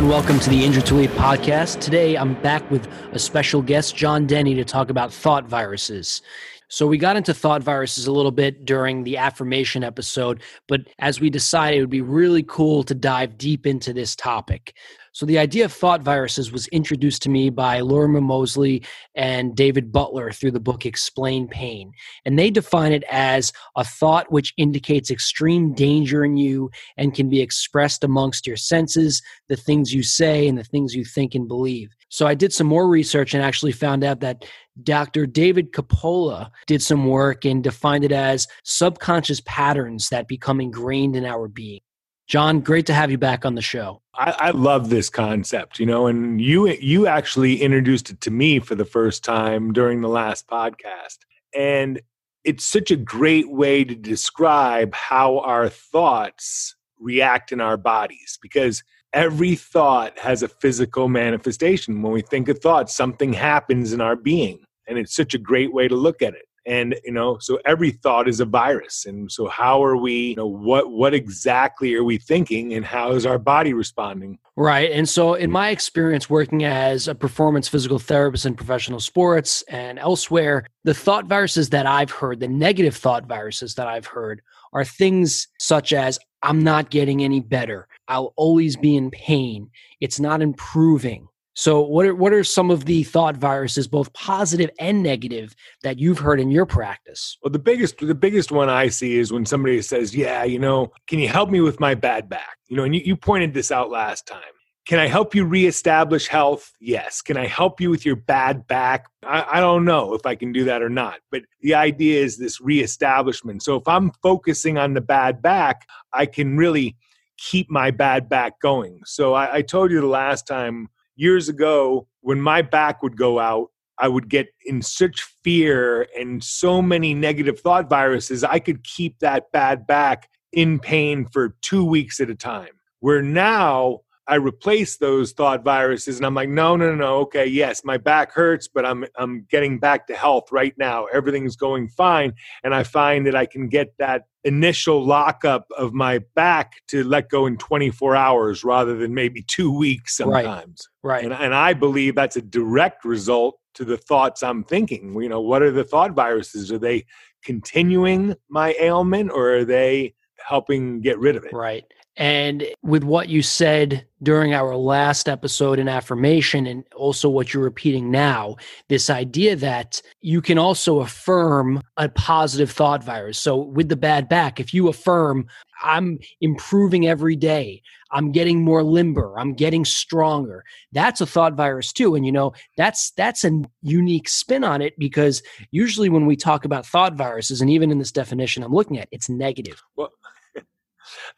and welcome to the Injured to Elite podcast. Today I'm back with a special guest, John Denney, to talk about thought viruses. So we got into thought viruses a little bit during the affirmation episode, but as we decided it would be really cool to dive deep into this topic. So the idea of thought viruses was introduced to me by Lorimer Moseley and David Butler through the book Explain Pain. And they define it as a thought which indicates extreme danger in you and can be expressed amongst your senses, the things you say, and the things you think and believe. So I did some more research and actually found out that Dr. David Coppola did some work and defined it as subconscious patterns that become ingrained in our being. John, great to have you back on the show. I, I, love this concept, you know, and you you actually introduced it to me for the first time during the last podcast. And it's such a great way to describe how our thoughts react in our bodies because every thought has a physical manifestation. When we think a thought, something happens in our being. And it's such a great way to look at it and you know so every thought is a virus and so how are we you know what what exactly are we thinking and how is our body responding right and so in my experience working as a performance physical therapist in professional sports and elsewhere the thought viruses that i've heard the negative thought viruses that i've heard are things such as i'm not getting any better i'll always be in pain it's not improving so, what are what are some of the thought viruses, both positive and negative, that you've heard in your practice? Well, the biggest the biggest one I see is when somebody says, "Yeah, you know, can you help me with my bad back?" You know, and you, you pointed this out last time. Can I help you reestablish health? Yes. Can I help you with your bad back? I, I don't know if I can do that or not. But the idea is this reestablishment. So if I'm focusing on the bad back, I can really keep my bad back going. So I, I told you the last time years ago when my back would go out I would get in such fear and so many negative thought viruses, I could keep that bad back in pain for two weeks at a time. Where now I replace those thought viruses and I'm like, no, no, no, okay, yes, my back hurts, but I'm I'm getting back to health right now. Everything's going fine. And I find that I can get that initial lockup of my back to let go in 24 hours rather than maybe two weeks sometimes. Right. right. And, and I believe that's a direct result to the thoughts I'm thinking. You know, what are the thought viruses? Are they continuing my ailment or are they helping get rid of it? Right. And with what you said during our last episode in affirmation, and also what you're repeating now, this idea that you can also affirm a positive thought virus. So, with the bad back, if you affirm, I'm improving every day, I'm getting more limber, I'm getting stronger, that's a thought virus too. And, you know, that's that's a unique spin on it because usually when we talk about thought viruses, and even in this definition I'm looking at, it's negative. Well,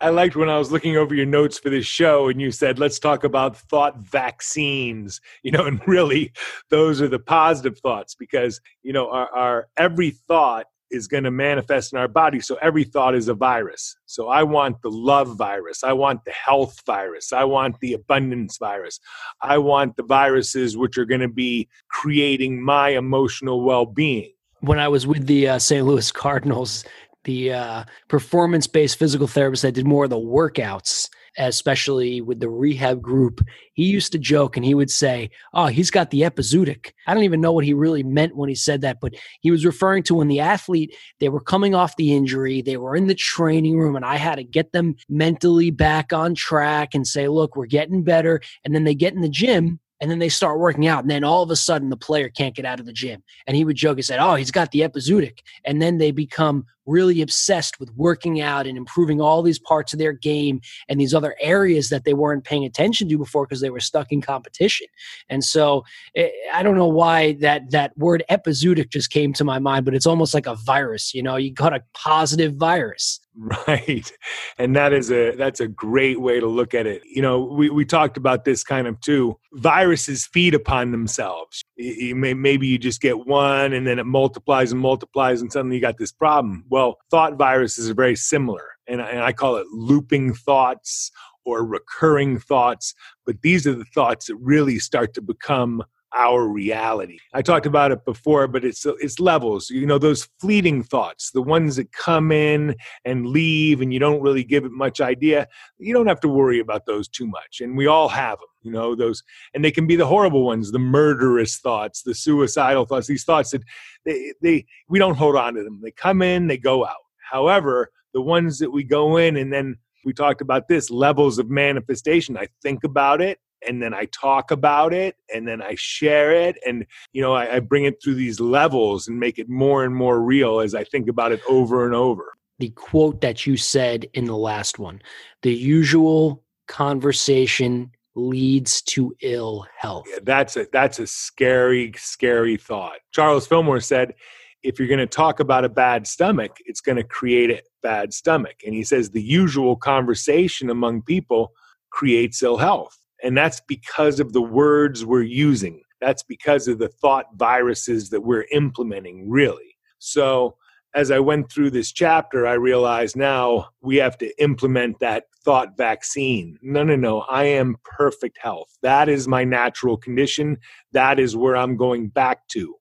I liked when I was looking over your notes for this show and you said, let's talk about thought vaccines, you know, and really those are the positive thoughts because, you know, our, our every thought is going to manifest in our body. So every thought is a virus. So I want the love virus. I want the health virus. I want the abundance virus. I want the viruses which are going to be creating my emotional well being. When I was with the uh, St. Louis Cardinals, the uh, performance based physical therapist that did more of the workouts, especially with the rehab group, he used to joke and he would say, Oh, he's got the epizootic. I don't even know what he really meant when he said that, but he was referring to when the athlete, they were coming off the injury, they were in the training room, and I had to get them mentally back on track and say, Look, we're getting better. And then they get in the gym and then they start working out and then all of a sudden the player can't get out of the gym and he would joke and said oh he's got the epizootic and then they become really obsessed with working out and improving all these parts of their game and these other areas that they weren't paying attention to before because they were stuck in competition. And so eh, I don't know why that that word epizootic just came to my mind, but it's almost like a virus. You know, you got a positive virus. Right. And that is a that's a great way to look at it. You know, we, we talked about this kind of too. Viruses feed upon themselves. You may, maybe you just get one and then it multiplies and multiplies and suddenly you got this problem well, thought viruses are very similar, and, and I call it looping thoughts or recurring thoughts. But these are the thoughts that really start to become our reality. I talked about it before, but it's it's levels. You know, those fleeting thoughts, the ones that come in and leave and you don't really give it much idea. You don't have to worry about those too much. And we all have them, you know, those and they can be the horrible ones, the murderous thoughts, the suicidal thoughts, these thoughts that they they we don't hold on to them. They come in, they go out. However, the ones that we go in and then we talked about this levels of manifestation. I think about it and then I talk about it and then I share it and you know I, I, bring it through these levels and make it more and more real as I think about it over and over. The quote that you said in the last one, the usual conversation leads to ill health. Yeah, that's a that's a scary, scary thought. Charles Fillmore said if you're going to talk about a bad stomach, it's going to create a bad stomach. And he says the usual conversation among people creates ill health. And that's because of the words we're using. That's because of the thought viruses that we're implementing, really. So, as I went through this chapter, I realized now we have to implement that thought vaccine. No, no, no. I am perfect health. That is my natural condition. That is where I'm going back to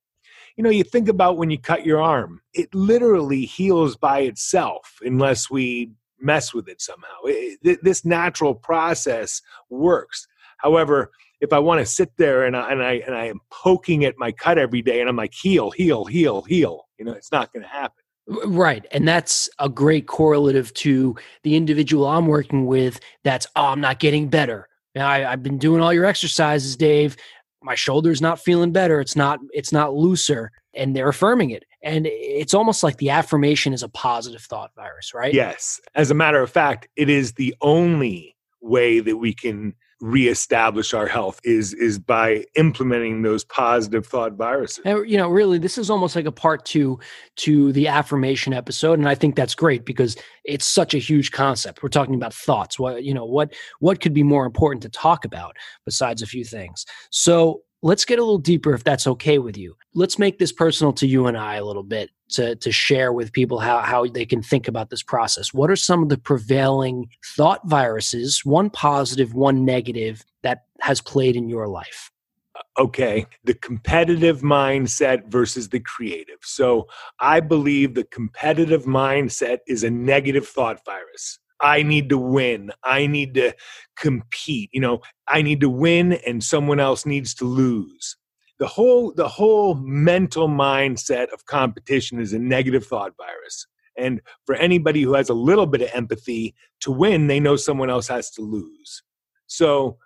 you know, you think about when you cut your arm, it literally heals by itself unless we mess with it somehow. It, this natural process works. However, if I want to sit there and I, and I and I am poking at my cut every day and I'm like heal, heal, heal, heal, you know, it's not going to happen. Right. And that's a great correlative to the individual I'm working with that's, oh, I'm not getting better. I, I've been doing all your exercises, Dave my shoulder's not feeling better it's not it's not looser and they're affirming it and it's almost like the affirmation is a positive thought virus right yes as a matter of fact it is the only way that we can reestablish our health is is by implementing those positive thought viruses. And, you know really this is almost like a part two to the affirmation episode and i think that's great because it's such a huge concept. We're talking about thoughts. What you know what what could be more important to talk about besides a few things? So let's get a little deeper if that's okay with you. Let's make this personal to you and I a little bit to, to share with people how, how they can think about this process. What are some of the prevailing thought viruses, one positive, one negative, that has played in your life? Uh, okay, the competitive mindset versus the creative. So I believe the competitive mindset is a negative thought virus. I need to win. I need to compete. You know, I need to win and someone else needs to lose. The whole the whole mental mindset of competition is a negative thought virus. And for anybody who has a little bit of empathy, to win, they know someone else has to lose. So,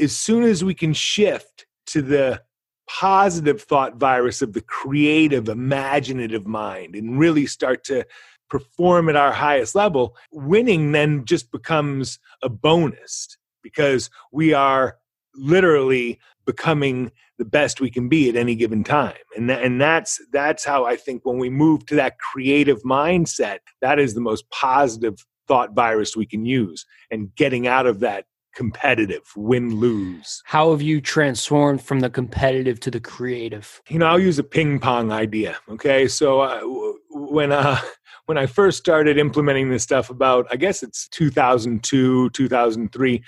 as soon as we can shift to the positive thought virus of the creative, imaginative mind and really start to perform at our highest level, winning then just becomes a bonus because we are literally becoming the best we can be at any given time. And that, and that's that's how i think when we move to that creative mindset that is the most positive thought virus we can use and getting out of that competitive win lose. How have you transformed from the competitive to the creative? You know i'll use a ping pong idea okay? So uh, when uh when i first started implementing this stuff about i guess it's 2002 2003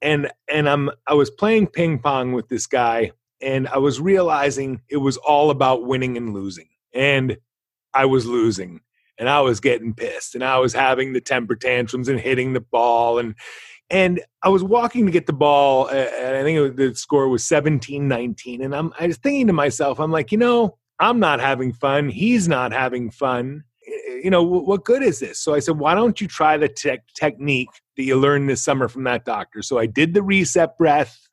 and and i'm i was playing ping pong with this guy and i was realizing it was all about winning and losing and i was losing and i was getting pissed and i was having the temper tantrums and hitting the ball and and I was walking to get the ball, and I think was, the score was 17 19. And I'm, I was thinking to myself, I'm like, you know, I'm not having fun. He's not having fun. You know, what good is this? So I said, why don't you try the te- technique that you learned this summer from that doctor? So I did the reset breath.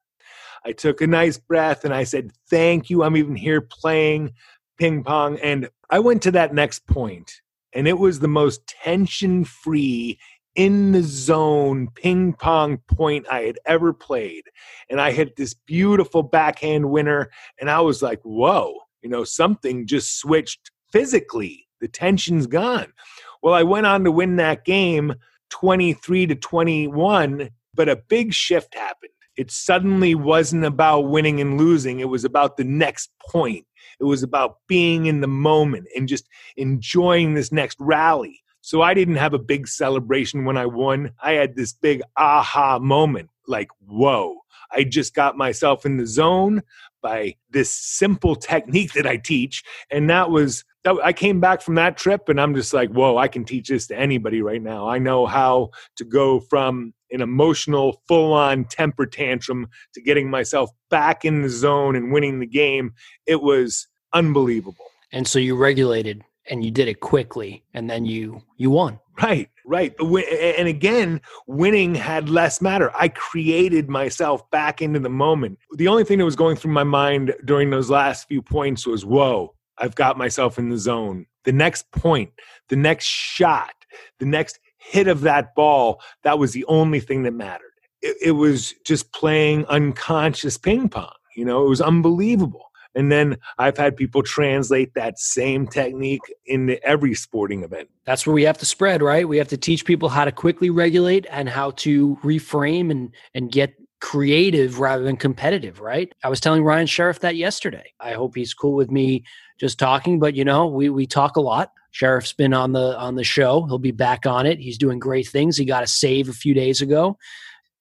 I took a nice breath and I said, thank you. I'm even here playing ping pong. And I went to that next point, and it was the most tension free in the zone ping pong point I had ever played. And I hit this beautiful backhand winner. And I was like, whoa, you know, something just switched physically. The tension's gone. Well, I went on to win that game 23 to 21, but a big shift happened. It suddenly wasn't about winning and losing, it was about the next point. It was about being in the moment and just enjoying this next rally. So I didn't have a big celebration when I won. I had this big aha moment like, whoa, I just got myself in the zone by this simple technique that I teach. And that was, that, I came back from that trip and I'm just like, whoa, I can teach this to anybody right now. I know how to go from an emotional, full on temper tantrum to getting myself back in the zone and winning the game. It was unbelievable. And so you regulated and you did it quickly and then you you won right right and again winning had less matter. I created myself back into the moment. The only thing that was going through my mind during those last few points was whoa i've got myself in the zone. The next point the next shot the next hit of that ball that was the only thing that mattered. It, it was just playing unconscious ping pong you know? It was unbelievable and then I've had people translate that same technique into every sporting event. That's where we have to spread, right? We have to teach people how to quickly regulate and how to reframe and and get creative rather than competitive, right? I was telling Ryan Sherriff that yesterday. I hope he's cool with me just talking, but you know, we we talk a lot. Sherriff's been on the on the show. He'll be back on it. He's doing great things. He got a save a few days ago.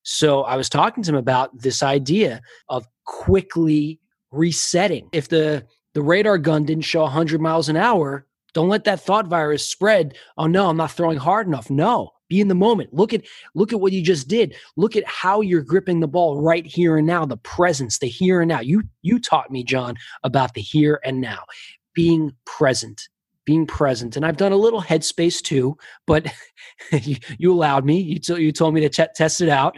So I was talking to him about this idea of quickly resetting. If the the radar gun didn't show 100 miles an hour, don't let that thought virus spread. Oh no, I'm not throwing hard enough. No, be in the moment. Look at look at what you just did. Look at how you're gripping the ball right here and now, the presence, the here and now. You you taught me, John, about the here and now. Being present. Being present. And I've done a little headspace too, but you, you, allowed me. You, t- you told me to test it out.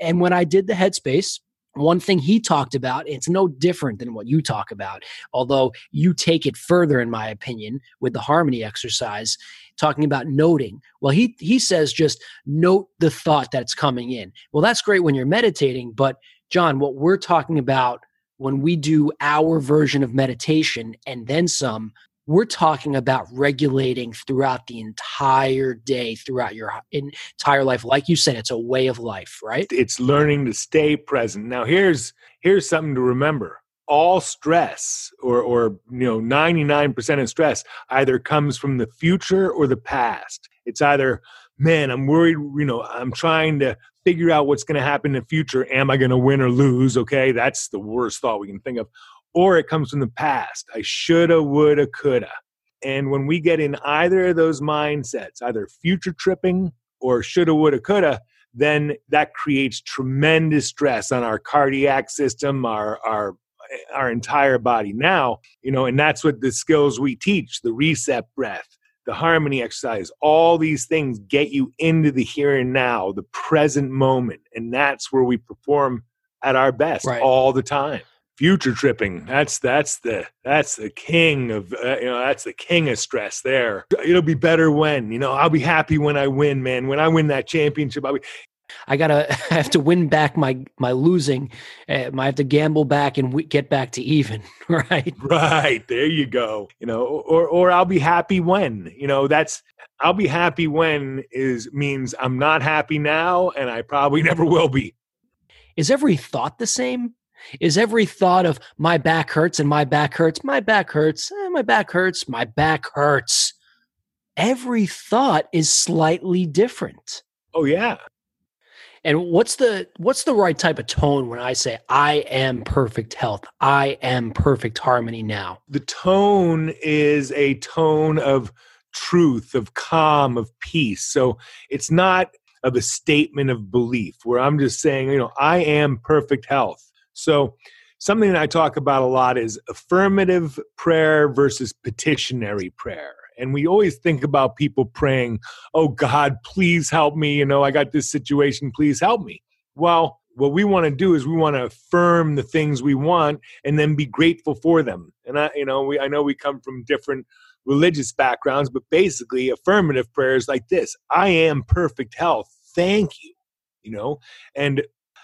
And when I did the headspace, one thing he talked about it's no different than what you talk about although you take it further in my opinion with the harmony exercise talking about noting. Well he he says just note the thought that's coming in. Well that's great when you're meditating but john what we're talking about when we do our version of meditation and then some we're talking about regulating throughout the entire day throughout your entire life. Like you said it's a way of life right? It's learning to stay present. Now here's here's something to remember. All stress or or you know 99% of stress either comes from the future or the past. It's either man i'm worried you know i'm trying to figure out what's going to happen in the future. Am i going to win or lose? Okay that's the worst thought we can think of or it comes from the past. I shoulda, woulda, coulda. And when we get in either of those mindsets, either future tripping or shoulda, woulda, coulda, then that creates tremendous stress on our cardiac system, our our our entire body. Now, you know, and that's what the skills we teach, the reset breath, the harmony exercise, all these things get you into the here and now, the present moment. And that's where we perform at our best right. all the time future tripping that's that's the that's the king of uh, you know that's the king of stress there it'll be better when you know i'll be happy when i win man when i win that championship i'll be I gotta I have to win back my my losing. Uh, I have to gamble back and w- get back to even. Right. Right. There you go. You know, or or I'll be happy when. You know, that's I'll be happy when is means I'm not happy now, and I probably never will be. Is every thought the same? Is every thought of my back hurts and my back hurts, my back hurts, eh, my back hurts, my back hurts. Every thought is slightly different. Oh yeah. And what's the what's the right type of tone when I say I am perfect health? I am perfect harmony now. The tone is a tone of truth, of calm, of peace. So it's not of a statement of belief where I'm just saying, you know, I am perfect health. So, something that I talk about a lot is affirmative prayer versus petitionary prayer. And we always think about people praying, Oh God, please help me. You know, I got this situation, please help me. Well, what we want to do is we want to affirm the things we want and then be grateful for them. And I, you know, we, I know we come from different religious backgrounds, but basically affirmative prayers like this I am perfect health. Thank you. You know, and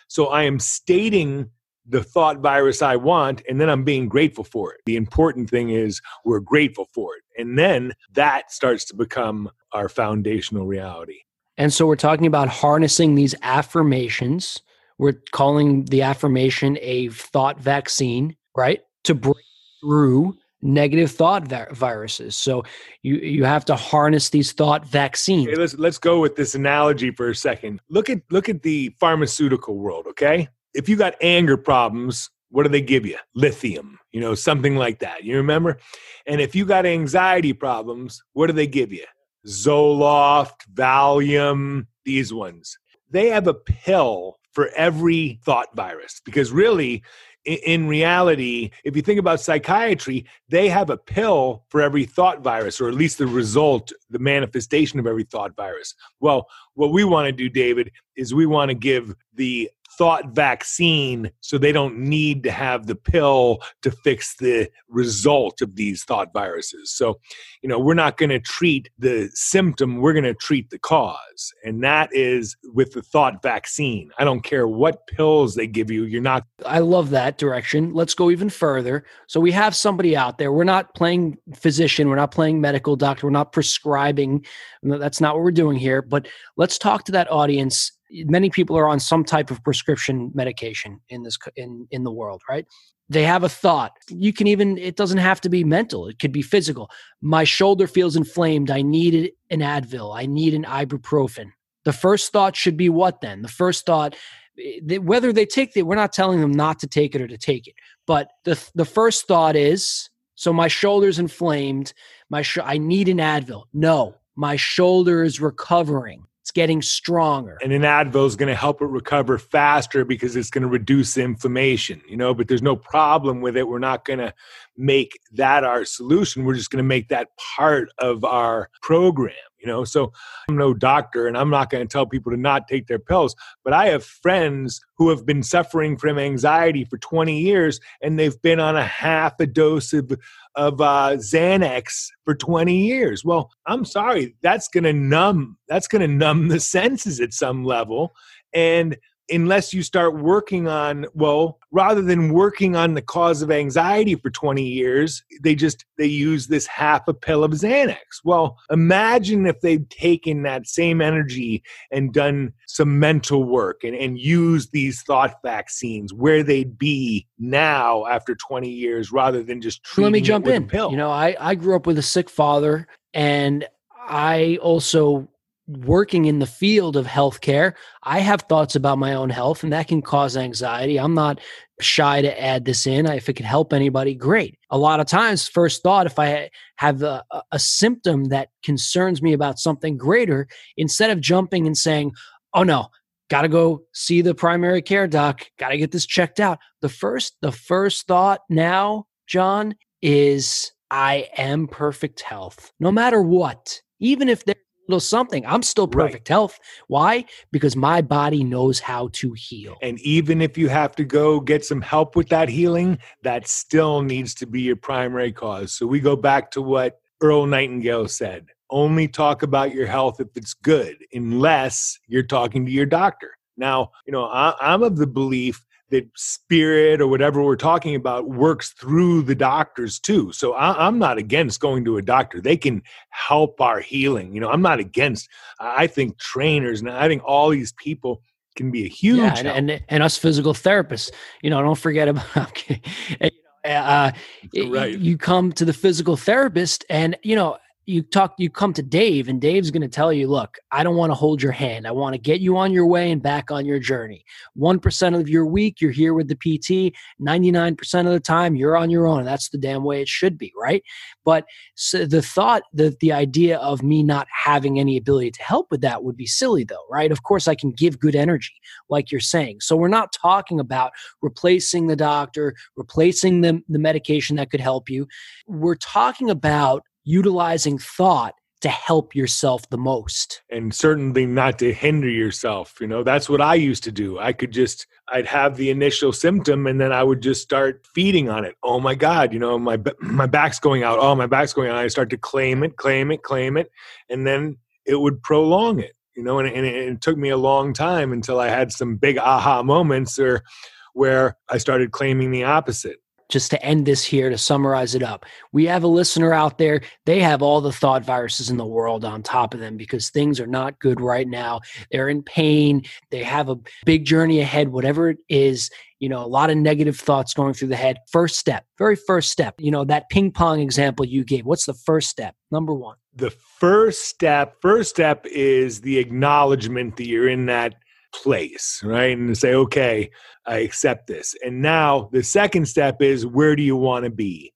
so I am stating the thought virus I want, and then I'm being grateful for it. The important thing is we're grateful for it. And then that starts to become our foundational reality. And so we're talking about harnessing these affirmations. We're calling the affirmation a thought vaccine, right? To break through negative thought vi- viruses. So you you have to harness these thought vaccines. Okay, let's let's go with this analogy for a second. Look at look at the pharmaceutical world, okay? If you got anger problems, what do they give you? Lithium, you know, something like that. You remember? And if you got anxiety problems, what do they give you? Zoloft, Valium, these ones. They have a pill for every thought virus because really in reality, if you think about psychiatry, they have a pill for every thought virus, or at least the result, the manifestation of every thought virus. Well, what we want to do, David, is we want to give the thought vaccine so they don't need to have the pill to fix the result of these thought viruses. So, you know, we're not going to treat the symptom, we're going to treat the cause. And that is with the thought vaccine. I don't care what pills they give you, you're not. I love that direction. Let's go even further. So, we have somebody out there. We're not playing physician, we're not playing medical doctor, we're not prescribing. That's not what we're doing here. But let's talk to that audience many people are on some type of prescription medication in this in in the world right? They have a thought. You can even it doesn't have to be mental. It could be physical. My shoulder feels inflamed. I need an advil. I need an ibuprofen. The first thought should be what then? The first thought eh, whether they take it we're not telling them not to take it or to take it but the the first thought is so my shoulder's inflamed. My sh- i need an advil. No. My shoulder is recovering it's getting stronger. And an Advil is going to help it recover faster because it's going to reduce inflammation, you know, but there's no problem with it. We're not going to make that our solution. We're just going to make that part of our program you know so i'm no doctor and i'm not going to tell people to not take their pills but i have friends who have been suffering from anxiety for 20 years and they've been on a half a dose of of uh, xanax for 20 years well i'm sorry that's going to numb that's going to numb the senses at some level and unless you start working on well rather than working on the cause of anxiety for 20 years they just they use this half a pill of xanax. Well imagine if they'd taken that same energy and done some mental work and, and used these thought vaccines where they'd be now after 20 years rather than just treating let me jump in. you know I, I grew up with a sick father and i also working in the field of healthcare, I have thoughts about my own health, and that can cause anxiety. I'm not shy to add this in. If it could help anybody, great. A lot of times, first thought, if I have a, a symptom that concerns me about something greater, instead of jumping and saying, oh no, got to go see the primary care doc, got to get this checked out. The first, the first thought now, John, is I am perfect health, no matter what. Even if there little something. I'm still perfect right. health. Why? Because my body knows how to heal. And even if you have to go get some help with that healing, that still needs to be your primary cause. So we go back to what Earl Nightingale said only talk about your health if it's good, unless you're talking to your doctor. Now, you know, I, am of the belief that spirit or whatever we're talking about works through the doctors too. So I, am not against going to a doctor. They can help our healing. You know, I'm not against. I think trainers and I think all these people can be a huge yeah, and, and, and us physical therapists. You know, don't forget about. Okay, uh, right. You come to the physical therapist, and you know you talk you come to Dave and Dave's going to tell you, "Look, I don't want to hold your hand. I want to get you on your way and back on your journey. 1% of your week you're here with the PT, 99% of the time you're on your own. And that's the damn way it should be, right? But so the thought that the idea of me not having any ability to help with that would be silly though, right? Of course I can give good energy like you're saying. So we're not talking about replacing the doctor, replacing the the medication that could help you. We're talking about utilizing thought to help yourself the most. And certainly not to hinder yourself you know that's what i used to do. I could just i'd have the initial symptom and then i would just start feeding on it. Oh my god you know my my back's going out. Oh my back's going out. I start to claim it claim it claim it. And then it would prolong it you know and, and it, it took me a long time until i had some big aha moments or where i started claiming the opposite just to end this here to summarize it up. We have a listener out there. They have all the thought viruses in the world on top of them because things are not good right now. They're in pain. They have a big journey ahead whatever it is you know a lot of negative thoughts going through the head. First step very first step you know that ping pong example you gave. What's the first step? Number one. The first step first step is the acknowledgement that you're in that place, right? And say, okay, I accept this. And now the second step is where do you want to be?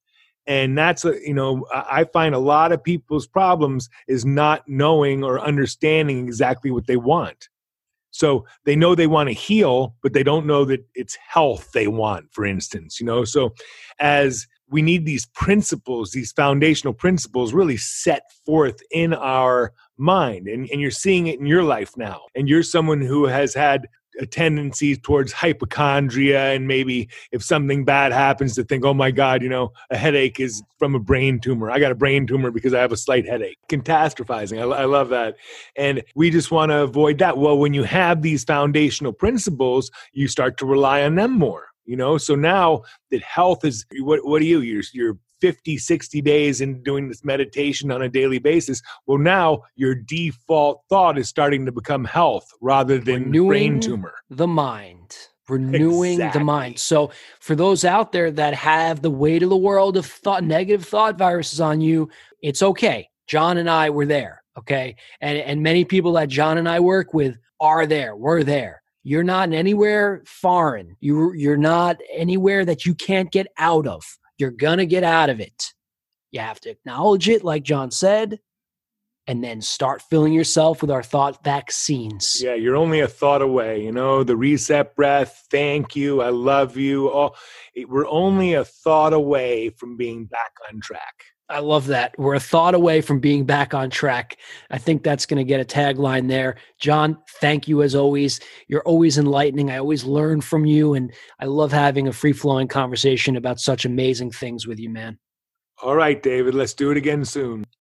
And that's, uh, you know, I find a lot of people's problems is not knowing or understanding exactly what they want. So they know they want to heal, but they don't know that it's health they want, for instance, you know? So as we need these principles, these foundational principles really set forth in our mind. And, and you're seeing it in your life now. And you're someone who has had a tendency towards hypochondria and maybe if something bad happens to think oh my god you know a headache is from a brain tumor. I got a brain tumor because i have a slight headache. Catastrophizing. I, I love that. And we just want to avoid that. Well when you have these foundational principles you start to rely on them more you know? So now that health is what what are you? You're you're 50 60 days in doing this meditation on a daily basis well now your default thought is starting to become health rather than renewing brain tumor the mind renewing exactly. the mind so for those out there that have the weight of the world of thought negative thought viruses on you it's okay john and i were there okay and and many people that john and i work with are there we're there you're not anywhere foreign. You you're not anywhere that you can't get out of. You're gonna get out of it. You have to acknowledge it, like John said, and then start filling yourself with our thought vaccines. Yeah, you're only a thought away. You know, the reset breath, thank you, I love you. Oh, we're only a thought away from being back on track. I love that. We're a thought away from being back on track. I think that's going to get a tagline there. John, thank you as always. You're always enlightening. I always learn from you, and I love having a free flowing conversation about such amazing things with you, man. All right, David, let's do it again soon.